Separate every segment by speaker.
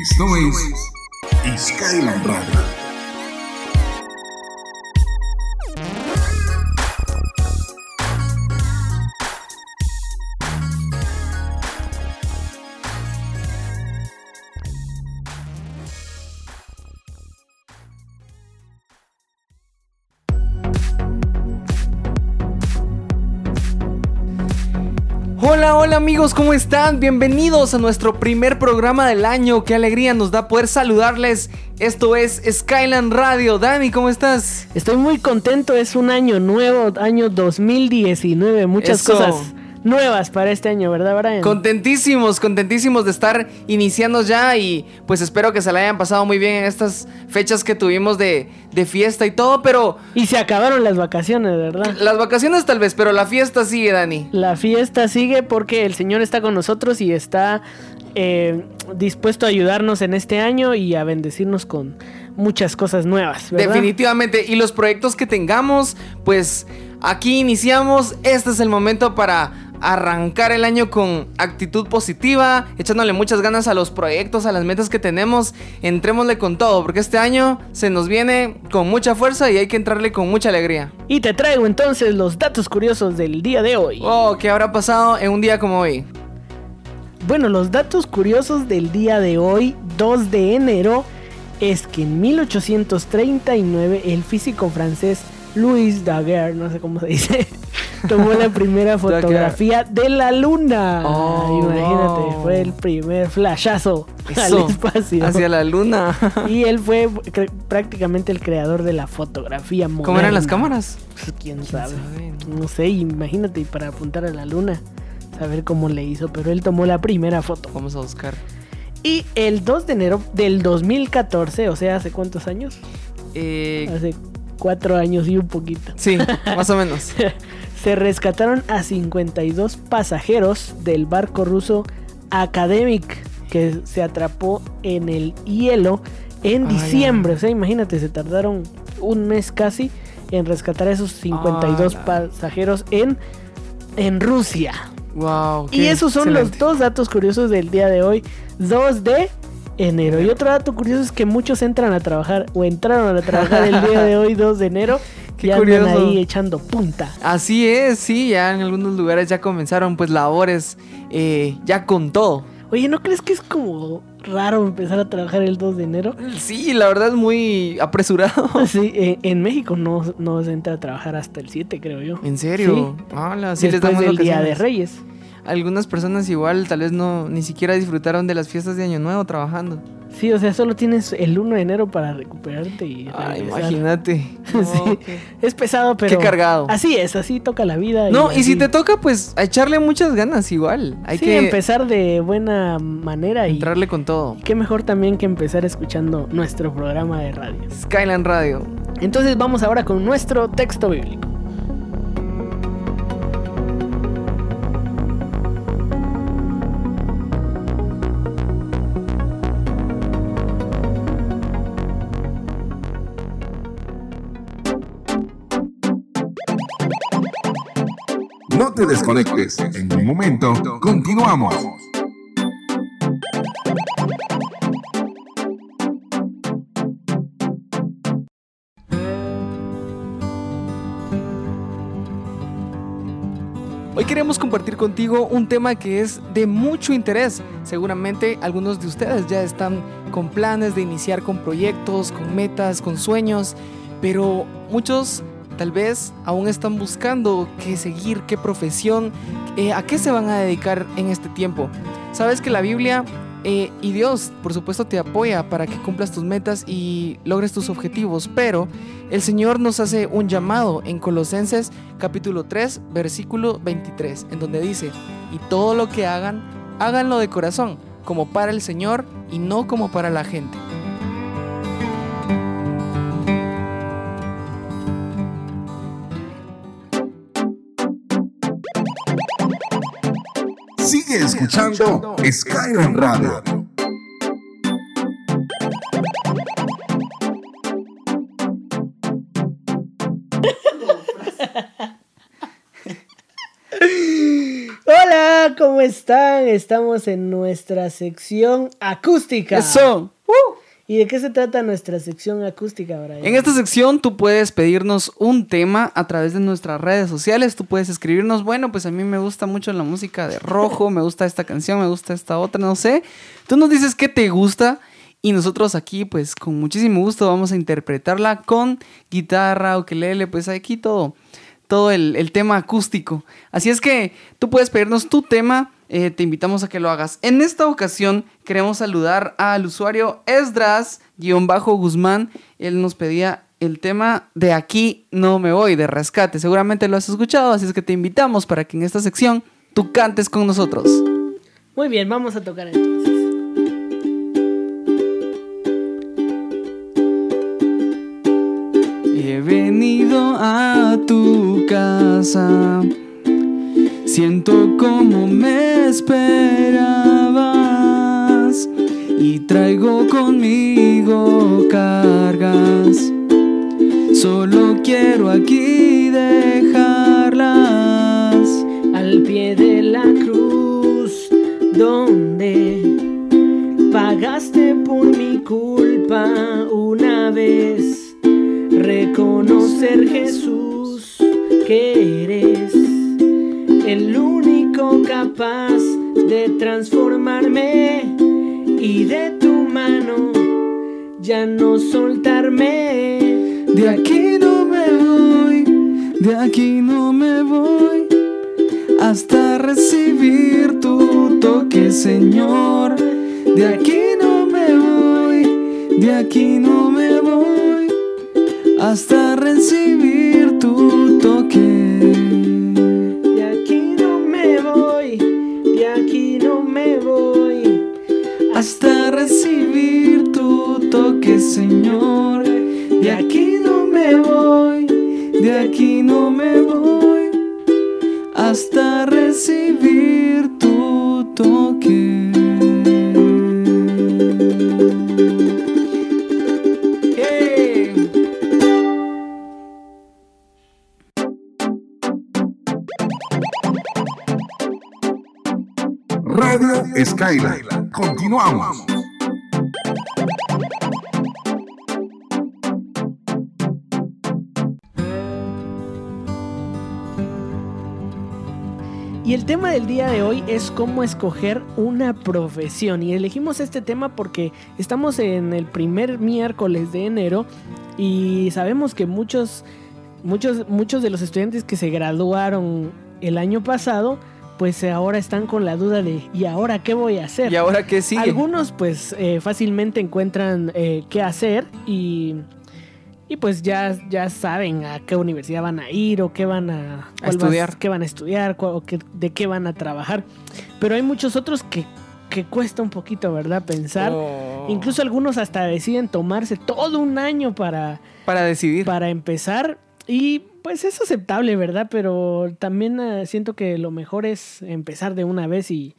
Speaker 1: Esto es Skyline Radio.
Speaker 2: Hola, amigos, ¿cómo están? Bienvenidos a nuestro primer programa del año. Qué alegría nos da poder saludarles. Esto es Skyland Radio. Dani, ¿cómo estás?
Speaker 3: Estoy muy contento, es un año nuevo, año 2019, muchas
Speaker 2: Eso.
Speaker 3: cosas nuevas para este año, ¿verdad, Brian?
Speaker 2: Contentísimos, contentísimos de estar iniciando ya y pues espero que se la hayan pasado muy bien en estas fechas que tuvimos de, de fiesta y todo, pero
Speaker 3: Y se acabaron las vacaciones, ¿verdad?
Speaker 2: las vacaciones tal vez, pero la fiesta sigue, Dani.
Speaker 3: La fiesta sigue porque el Señor está con nosotros y está eh, dispuesto a ayudarnos en este año y a bendecirnos con muchas cosas nuevas, ¿verdad?
Speaker 2: Definitivamente. Y los proyectos que tengamos, pues aquí iniciamos. Este es el momento para arrancar el año con actitud positiva, echándole muchas ganas a los proyectos, a las metas que tenemos. Entrémosle con todo, porque este año se nos viene con mucha fuerza y hay que entrarle con mucha alegría.
Speaker 3: Y te traigo entonces los datos curiosos del día de hoy.
Speaker 2: Oh, ¿qué habrá pasado en un día como hoy?
Speaker 3: Bueno, los datos curiosos del día de hoy, 2 de enero, es que en 1839 el físico francés Louis Daguerre, no sé cómo se dice, tomó la primera fotografía de la luna.
Speaker 2: Oh,
Speaker 3: Imagínate,
Speaker 2: wow.
Speaker 3: fue el primer flashazo
Speaker 2: Eso,
Speaker 3: al espacio.
Speaker 2: Hacia la luna.
Speaker 3: Y él fue prácticamente el creador de la fotografía moderna.
Speaker 2: ¿Cómo eran las cámaras?
Speaker 3: Pues, ¿Quién, sabe?
Speaker 2: sabe?
Speaker 3: No sé, imagínate para apuntar a la luna, saber cómo le hizo, pero él tomó la primera foto.
Speaker 2: Vamos a buscar.
Speaker 3: Y el 2 de enero del 2014, o sea, ¿hace cuántos años?
Speaker 2: Eh,
Speaker 3: Hace cuatro años y un poquito.
Speaker 2: sí, más o menos.
Speaker 3: Se rescataron a 52 pasajeros del barco ruso Academic que se atrapó en el hielo en
Speaker 2: Ay,
Speaker 3: diciembre.
Speaker 2: ay.
Speaker 3: O sea, imagínate, se tardaron un mes casi en rescatar a esos 52
Speaker 2: Ah, la-
Speaker 3: pasajeros en, en Rusia.
Speaker 2: Wow.
Speaker 3: Y esos son los dos datos curiosos del día de hoy, 2 de enero. Y otro dato curioso es que muchos entran a trabajar o entraron a trabajar el día de hoy, 2 de enero,
Speaker 2: Qué
Speaker 3: y andan
Speaker 2: curioso.
Speaker 3: ahí echando punta.
Speaker 2: Así es, sí, ya en algunos lugares ya comenzaron pues labores eh, ya con todo.
Speaker 3: Oye, ¿no crees que es como raro empezar a trabajar el 2 de enero?
Speaker 2: Sí, la verdad es muy apresurado.
Speaker 3: Sí, eh, en México no, no se entra a trabajar hasta el 7, creo yo.
Speaker 2: ¿En serio?
Speaker 3: Sí.
Speaker 2: Hola, sí les
Speaker 3: Después
Speaker 2: damos
Speaker 3: del Día de. Reyes.
Speaker 2: Algunas personas igual tal vez no ni siquiera disfrutaron de las fiestas de Año Nuevo trabajando.
Speaker 3: Sí, o sea, solo tienes el 1 de enero para recuperarte y
Speaker 2: Ay,
Speaker 3: regresar.
Speaker 2: imagínate. No,
Speaker 3: Sí. Es pesado, pero...
Speaker 2: Qué cargado.
Speaker 3: Así es, así toca la vida.
Speaker 2: No, y si te toca pues a echarle muchas ganas igual. Hay
Speaker 3: sí,
Speaker 2: que
Speaker 3: empezar de buena manera y
Speaker 2: entrarle con todo.
Speaker 3: qué mejor también que empezar escuchando nuestro programa de radio.
Speaker 2: Skyline Radio.
Speaker 3: Entonces vamos ahora con nuestro texto bíblico.
Speaker 1: Te desconectes. En un momento, continuamos.
Speaker 2: Hoy queremos compartir contigo un tema que es de mucho interés. Seguramente algunos de ustedes ya están con planes de iniciar con proyectos, con metas, con sueños, pero muchos tal vez aún están buscando qué seguir, qué profesión, eh, a qué se van a dedicar en este tiempo. Sabes que la Biblia eh, y Dios, por supuesto, te apoya para que cumplas tus metas y logres tus objetivos, pero el Señor nos hace un llamado en Colosenses capítulo 3, versículo 23, en donde dice, y todo lo que hagan, háganlo de corazón, como para el Señor y no como para la gente.
Speaker 1: Sigue escuchando Skyrim Radio.
Speaker 3: Hola, Hola, ¿cómo están? Estamos en nuestra sección acústica.
Speaker 2: Eso.
Speaker 3: ¿Y de qué se trata nuestra sección acústica, Brian?
Speaker 2: En esta sección tú puedes pedirnos un tema a través de nuestras redes sociales. Tú puedes escribirnos, bueno, pues a mí me gusta mucho la música de rojo, me gusta esta canción, me gusta esta otra, no sé. Tú nos dices qué te gusta y nosotros aquí, pues con muchísimo gusto vamos a interpretarla con guitarra, ukelele, pues aquí todo, todo el, el tema acústico. Así es que tú puedes pedirnos tu tema eh, te invitamos a que lo hagas. En esta ocasión queremos saludar al usuario Esdras-Guzmán. Él nos pedía el tema de aquí no me voy, de rescate. Seguramente lo has escuchado, así es que te invitamos para que en esta sección tú cantes con nosotros.
Speaker 3: Muy bien, vamos a tocar entonces.
Speaker 2: He venido a tu casa Siento como me esperabas y traigo conmigo cargas. Solo quiero aquí dejarlas
Speaker 3: al pie de la cruz donde pagaste por mi culpa una vez. Reconocer Jesús que transformarme y de tu mano ya no soltarme.
Speaker 2: De aquí no me voy, de aquí no me voy, hasta recibir tu toque, Señor. De aquí no me voy, de aquí no me voy, hasta recibir tu Señor. De aquí no me voy, de aquí no me voy, hasta recibir tu toque.
Speaker 1: Radio Skyline Continuamos.
Speaker 3: Y el tema del día de hoy es cómo escoger una profesión. Y elegimos este tema porque estamos en el primer miércoles de enero y sabemos que muchos, muchos, muchos de los estudiantes que se graduaron el año pasado pues ahora están con la duda de ¿y ahora qué voy a hacer?
Speaker 2: ¿Y ahora qué sigue?
Speaker 3: Algunos pues eh, fácilmente encuentran eh, qué hacer y, y pues ya, ya saben a qué universidad van a ir o qué van a,
Speaker 2: estudiar.
Speaker 3: qué van a estudiar o de qué van a trabajar. Pero hay muchos otros que, que cuesta un poquito, ¿verdad? Pensar. Oh. Incluso algunos hasta deciden tomarse todo un año para...
Speaker 2: Para decidir.
Speaker 3: Para empezar. Y pues es aceptable, ¿verdad? Pero también eh, siento que lo mejor es empezar de una vez y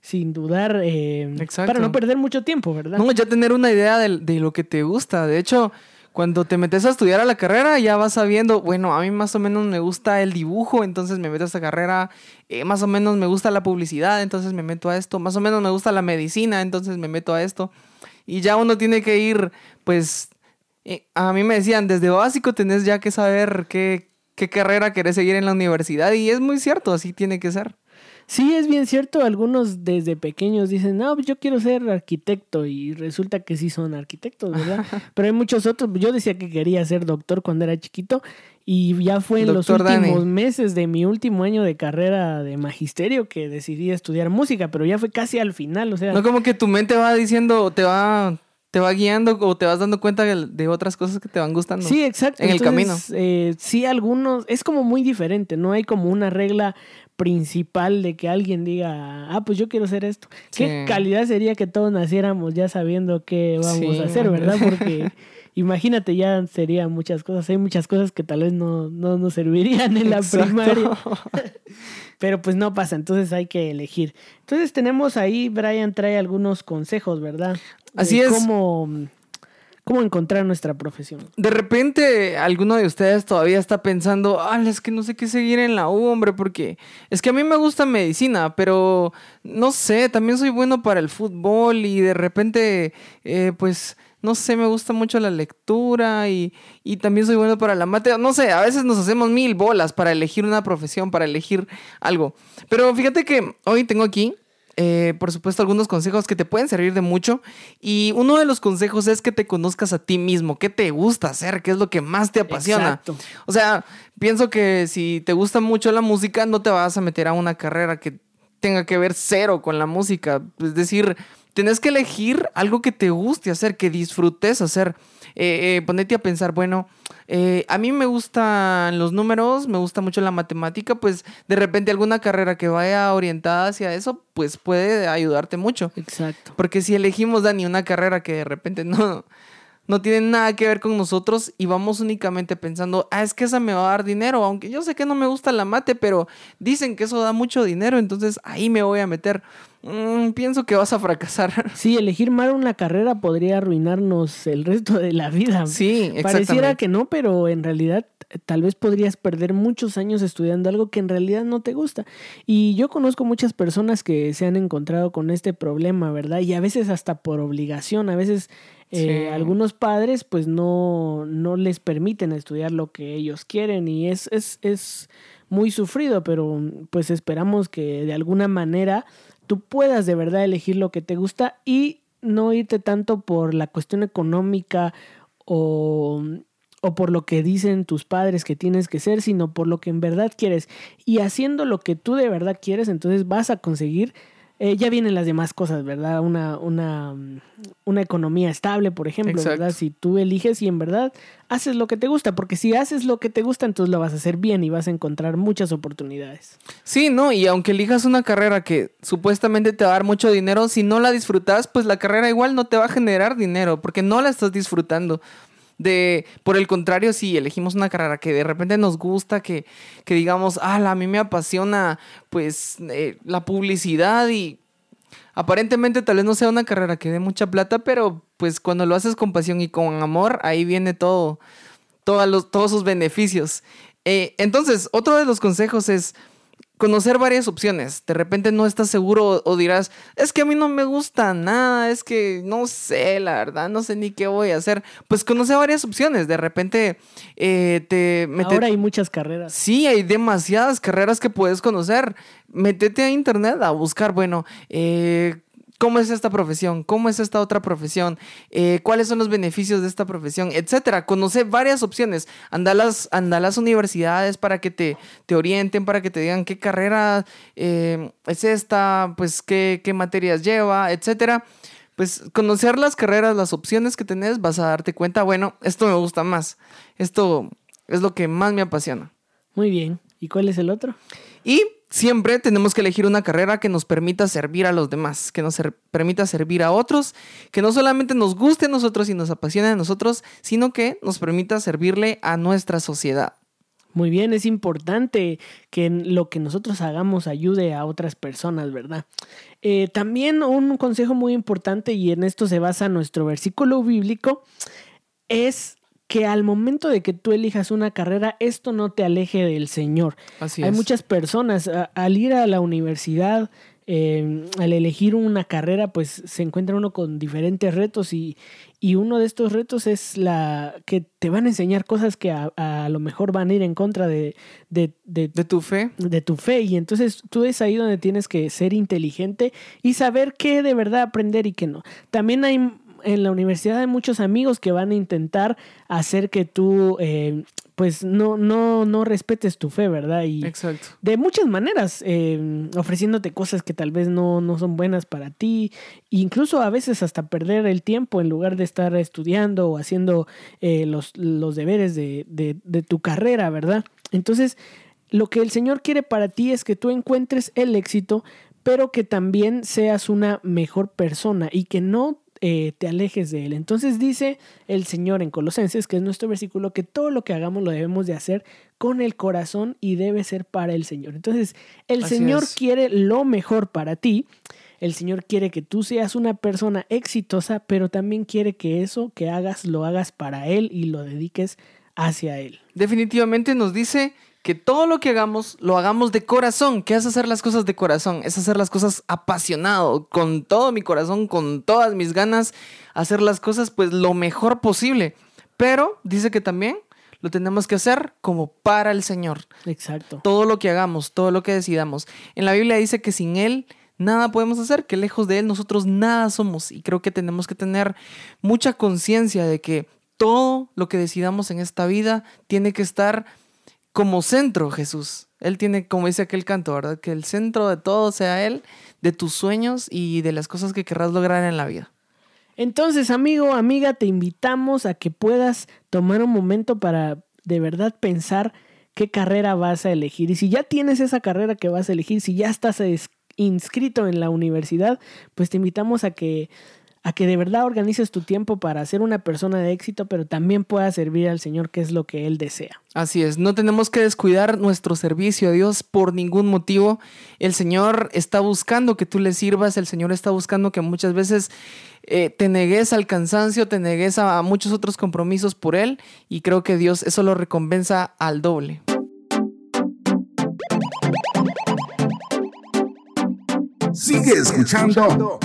Speaker 3: sin dudar eh, para no perder mucho tiempo, ¿verdad?
Speaker 2: No, ya tener una idea de, lo que te gusta. De hecho, cuando te metes a estudiar a la carrera, ya vas sabiendo, bueno, a mí más o menos me gusta el dibujo, entonces me meto a esta carrera, eh, más o menos me gusta la publicidad, entonces me meto a esto, más o menos me gusta la medicina, entonces me meto a esto. Y ya uno tiene que ir, pues, a mí me decían, desde básico tenés ya que saber qué, qué carrera querés seguir en la universidad y es muy cierto, así tiene que ser.
Speaker 3: Sí, es bien cierto. Algunos desde pequeños dicen, no, pues yo quiero ser arquitecto y resulta que sí son arquitectos, ¿verdad? Pero hay muchos otros. Yo decía que quería ser doctor cuando era chiquito y ya fue en los últimos meses de mi último año de carrera de magisterio que decidí estudiar música, pero ya fue casi al final, o sea...
Speaker 2: No como que tu mente va diciendo, te va te va guiando o te vas dando cuenta de, otras cosas que te van gustando.
Speaker 3: Sí, exacto.
Speaker 2: En el camino.
Speaker 3: Eh, sí, algunos, es como muy diferente, no hay como una regla principal de que alguien diga, ah, pues yo quiero hacer esto. Qué calidad sería que todos naciéramos ya sabiendo qué vamos a hacer, ¿verdad? Porque imagínate, ya serían muchas cosas. Hay muchas cosas que tal vez no, no nos servirían en la primaria. Pero pues no pasa, entonces hay que elegir. Entonces tenemos ahí, Brian trae algunos consejos, ¿verdad?
Speaker 2: Así es.
Speaker 3: Cómo, cómo encontrar nuestra profesión.
Speaker 2: De repente, alguno de ustedes todavía está pensando, ah, es que no sé qué seguir en la U, hombre, porque es que a mí me gusta medicina, pero no sé, también soy bueno para el fútbol y de repente, eh, pues, no sé, me gusta mucho la lectura y, y también soy bueno para la mate. No sé, a veces nos hacemos mil bolas para elegir una profesión, para elegir algo. Pero fíjate que hoy tengo aquí eh, por supuesto, algunos consejos que te pueden servir de mucho. Y uno de los consejos es que te conozcas a ti mismo, qué te gusta hacer, qué es lo que más te apasiona. O sea, pienso que si te gusta mucho la música, no te vas a meter a una carrera que tenga que ver cero con la música. Es decir, tienes que elegir algo que te guste hacer, que disfrutes hacer. Eh, eh, ponete a pensar, bueno, eh, a mí me gustan los números, me gusta mucho la matemática, pues de repente alguna carrera que vaya orientada hacia eso, pues puede ayudarte mucho.
Speaker 3: Exacto.
Speaker 2: Porque si elegimos, Dani, una carrera que de repente no, no tiene nada que ver con nosotros y vamos únicamente pensando, ah, es que esa me va a dar dinero, aunque yo sé que no me gusta la mate, pero dicen que eso da mucho dinero, entonces ahí me voy a meter. Mm, pienso que vas a fracasar.
Speaker 3: Sí, elegir mal una carrera podría arruinarnos el resto de la vida.
Speaker 2: Sí, exactamente.
Speaker 3: Pareciera que no, pero en realidad tal vez podrías perder muchos años estudiando algo que en realidad no te gusta. Y yo conozco muchas personas que se han encontrado con este problema, ¿verdad? Y a veces hasta por obligación, a veces eh, algunos padres pues no, no les permiten estudiar lo que ellos quieren y es, es, es muy sufrido, pero pues esperamos que de alguna manera tú puedas de verdad elegir lo que te gusta y no irte tanto por la cuestión económica o, o, por lo que dicen tus padres que tienes que ser, sino por lo que en verdad quieres. Y haciendo lo que tú de verdad quieres, entonces vas a conseguir eh, ya vienen las demás cosas, ¿verdad? Una, una, una economía estable, por ejemplo, ¿verdad? Si tú eliges y en verdad haces lo que te gusta, porque si haces lo que te gusta, entonces lo vas a hacer bien y vas a encontrar muchas oportunidades.
Speaker 2: Sí, no, y aunque elijas una carrera que supuestamente te va a dar mucho dinero, si no la disfrutas, pues la carrera igual no te va a generar dinero, porque no la estás disfrutando de, por el contrario, si elegimos una carrera que de repente nos gusta, que, que digamos, ah, a mí me apasiona, pues, eh, la publicidad y aparentemente tal vez no sea una carrera que dé mucha plata, pero pues cuando lo haces con pasión y con amor, ahí viene todo, todos, los, todos sus beneficios. Eh, entonces, otro de los consejos es conocer varias opciones. De repente no estás seguro o dirás, es que a mí no me gusta nada, es que no sé, la verdad, no sé ni qué voy a hacer. Pues conoce varias opciones. De repente eh, te
Speaker 3: metes... Ahora hay muchas carreras.
Speaker 2: Sí, hay demasiadas carreras que puedes conocer. Métete a internet a buscar, bueno, eh, cómo es esta profesión, cómo es esta otra profesión, eh, cuáles son los beneficios de esta profesión, etcétera. Conoce varias opciones. Anda a las, anda las universidades para que te, te, orienten, para que te digan qué carrera eh, es esta, pues qué, qué materias lleva, etcétera. Pues conocer las carreras, las opciones que tenés, vas a darte cuenta, bueno, esto me gusta más. Esto es lo que más me apasiona.
Speaker 3: Muy bien. ¿Y cuál es el otro?
Speaker 2: Y siempre tenemos que elegir una carrera que nos permita servir a los demás, que nos permita servir a otros, que no solamente nos guste a nosotros y nos apasione a nosotros, sino que nos permita servirle a nuestra sociedad.
Speaker 3: Muy bien, es importante que lo que nosotros hagamos ayude a otras personas, ¿verdad? Eh, también un consejo muy importante, y en esto se basa nuestro versículo bíblico, es que al momento de que tú elijas una carrera, esto no te aleje del Señor.
Speaker 2: Así
Speaker 3: Hay muchas personas, al ir a la universidad, em, al elegir una carrera, pues se encuentra uno con diferentes retos y, y, uno de estos retos es la que te van a enseñar cosas que a, a lo mejor van a ir en contra de, de,
Speaker 2: de, de, tu fe.
Speaker 3: De tu fe. Y entonces tú es ahí donde tienes que ser inteligente y saber qué de verdad aprender y qué no. También hay en la universidad hay muchos amigos que van a intentar hacer que tú eh, pues no, no, no respetes tu fe, ¿verdad? Y
Speaker 2: Exacto.
Speaker 3: De muchas maneras, eh, ofreciéndote cosas que tal vez no, no son buenas para ti, incluso a veces hasta perder el tiempo en lugar de estar estudiando o haciendo eh, los, los, deberes de, de, de tu carrera, ¿verdad? Entonces, lo que el Señor quiere para ti es que tú encuentres el éxito, pero que también seas una mejor persona y que no eh, te alejes de él. Entonces dice el Señor en Colosenses, que es nuestro versículo, que todo lo que hagamos lo debemos de hacer con el corazón y debe ser para el Señor. Entonces, el Señor quiere lo mejor para ti. El Señor quiere que tú seas una persona exitosa, pero también quiere que eso que hagas lo hagas para Él y lo dediques hacia Él.
Speaker 2: Definitivamente nos dice que todo lo que hagamos lo hagamos de corazón. ¿Qué es hacer las cosas de corazón? Es hacer las cosas apasionado, con todo mi corazón, con todas mis ganas, hacer las cosas pues lo mejor posible. Pero dice que también lo tenemos que hacer como para el Señor.
Speaker 3: Exacto.
Speaker 2: Todo lo que hagamos, todo lo que decidamos. En la Biblia dice que sin Él nada podemos hacer, que lejos de Él nosotros nada somos. Y creo que tenemos que tener mucha conciencia de que todo lo que decidamos en esta vida tiene que estar como centro, Jesús. Él tiene, como dice aquel canto, ¿verdad? Que el centro de todo sea Él, de tus sueños y de las cosas que querrás lograr en la vida.
Speaker 3: Entonces, amigo, amiga, te invitamos a que puedas tomar un momento para de verdad pensar qué carrera vas a elegir. Y si ya tienes esa carrera que vas a elegir, si ya estás inscrito en la universidad, pues te invitamos a que a que de verdad organices tu tiempo para ser una persona de éxito, pero también puedas servir al Señor, que es lo que Él desea.
Speaker 2: Así es, no tenemos que descuidar nuestro servicio a Dios por ningún motivo. El Señor está buscando que tú le sirvas, el Señor está buscando que muchas veces eh, te negues al cansancio, te negues a muchos otros compromisos por Él, y creo que Dios eso lo recompensa al doble.
Speaker 1: Sigue escuchando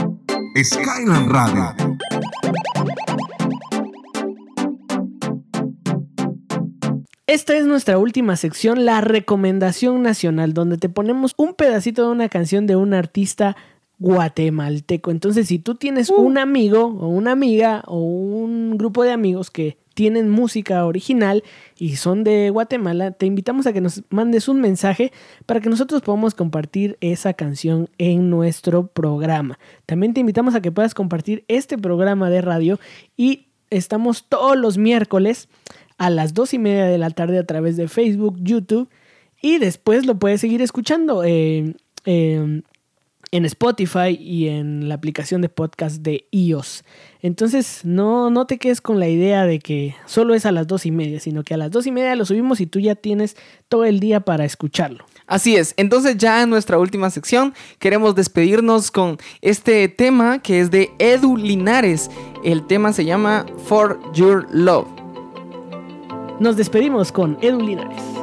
Speaker 1: Skyland Radio.
Speaker 3: Esta es nuestra última sección, la recomendación nacional, donde te ponemos un pedacito de una canción de un artista guatemalteco. Entonces, si tú tienes uh. un amigo o una amiga o un grupo de amigos que tienen música original y son de Guatemala, te invitamos a que nos mandes un mensaje para que nosotros podamos compartir esa canción en nuestro programa. También te invitamos a que puedas compartir este programa de radio y estamos todos los miércoles a las dos y media de la tarde a través de Facebook, YouTube y después lo puedes seguir escuchando. Eh, eh, en Spotify y en la aplicación de podcast de iOS. Entonces no, no te quedes con la idea de que solo es a las dos y media, sino que a las dos y media lo subimos y tú ya tienes todo el día para escucharlo.
Speaker 2: Así es, entonces ya en nuestra última sección queremos despedirnos con este tema que es de Edu Linares. El tema se llama For Your Love.
Speaker 3: Nos despedimos con Edu Linares.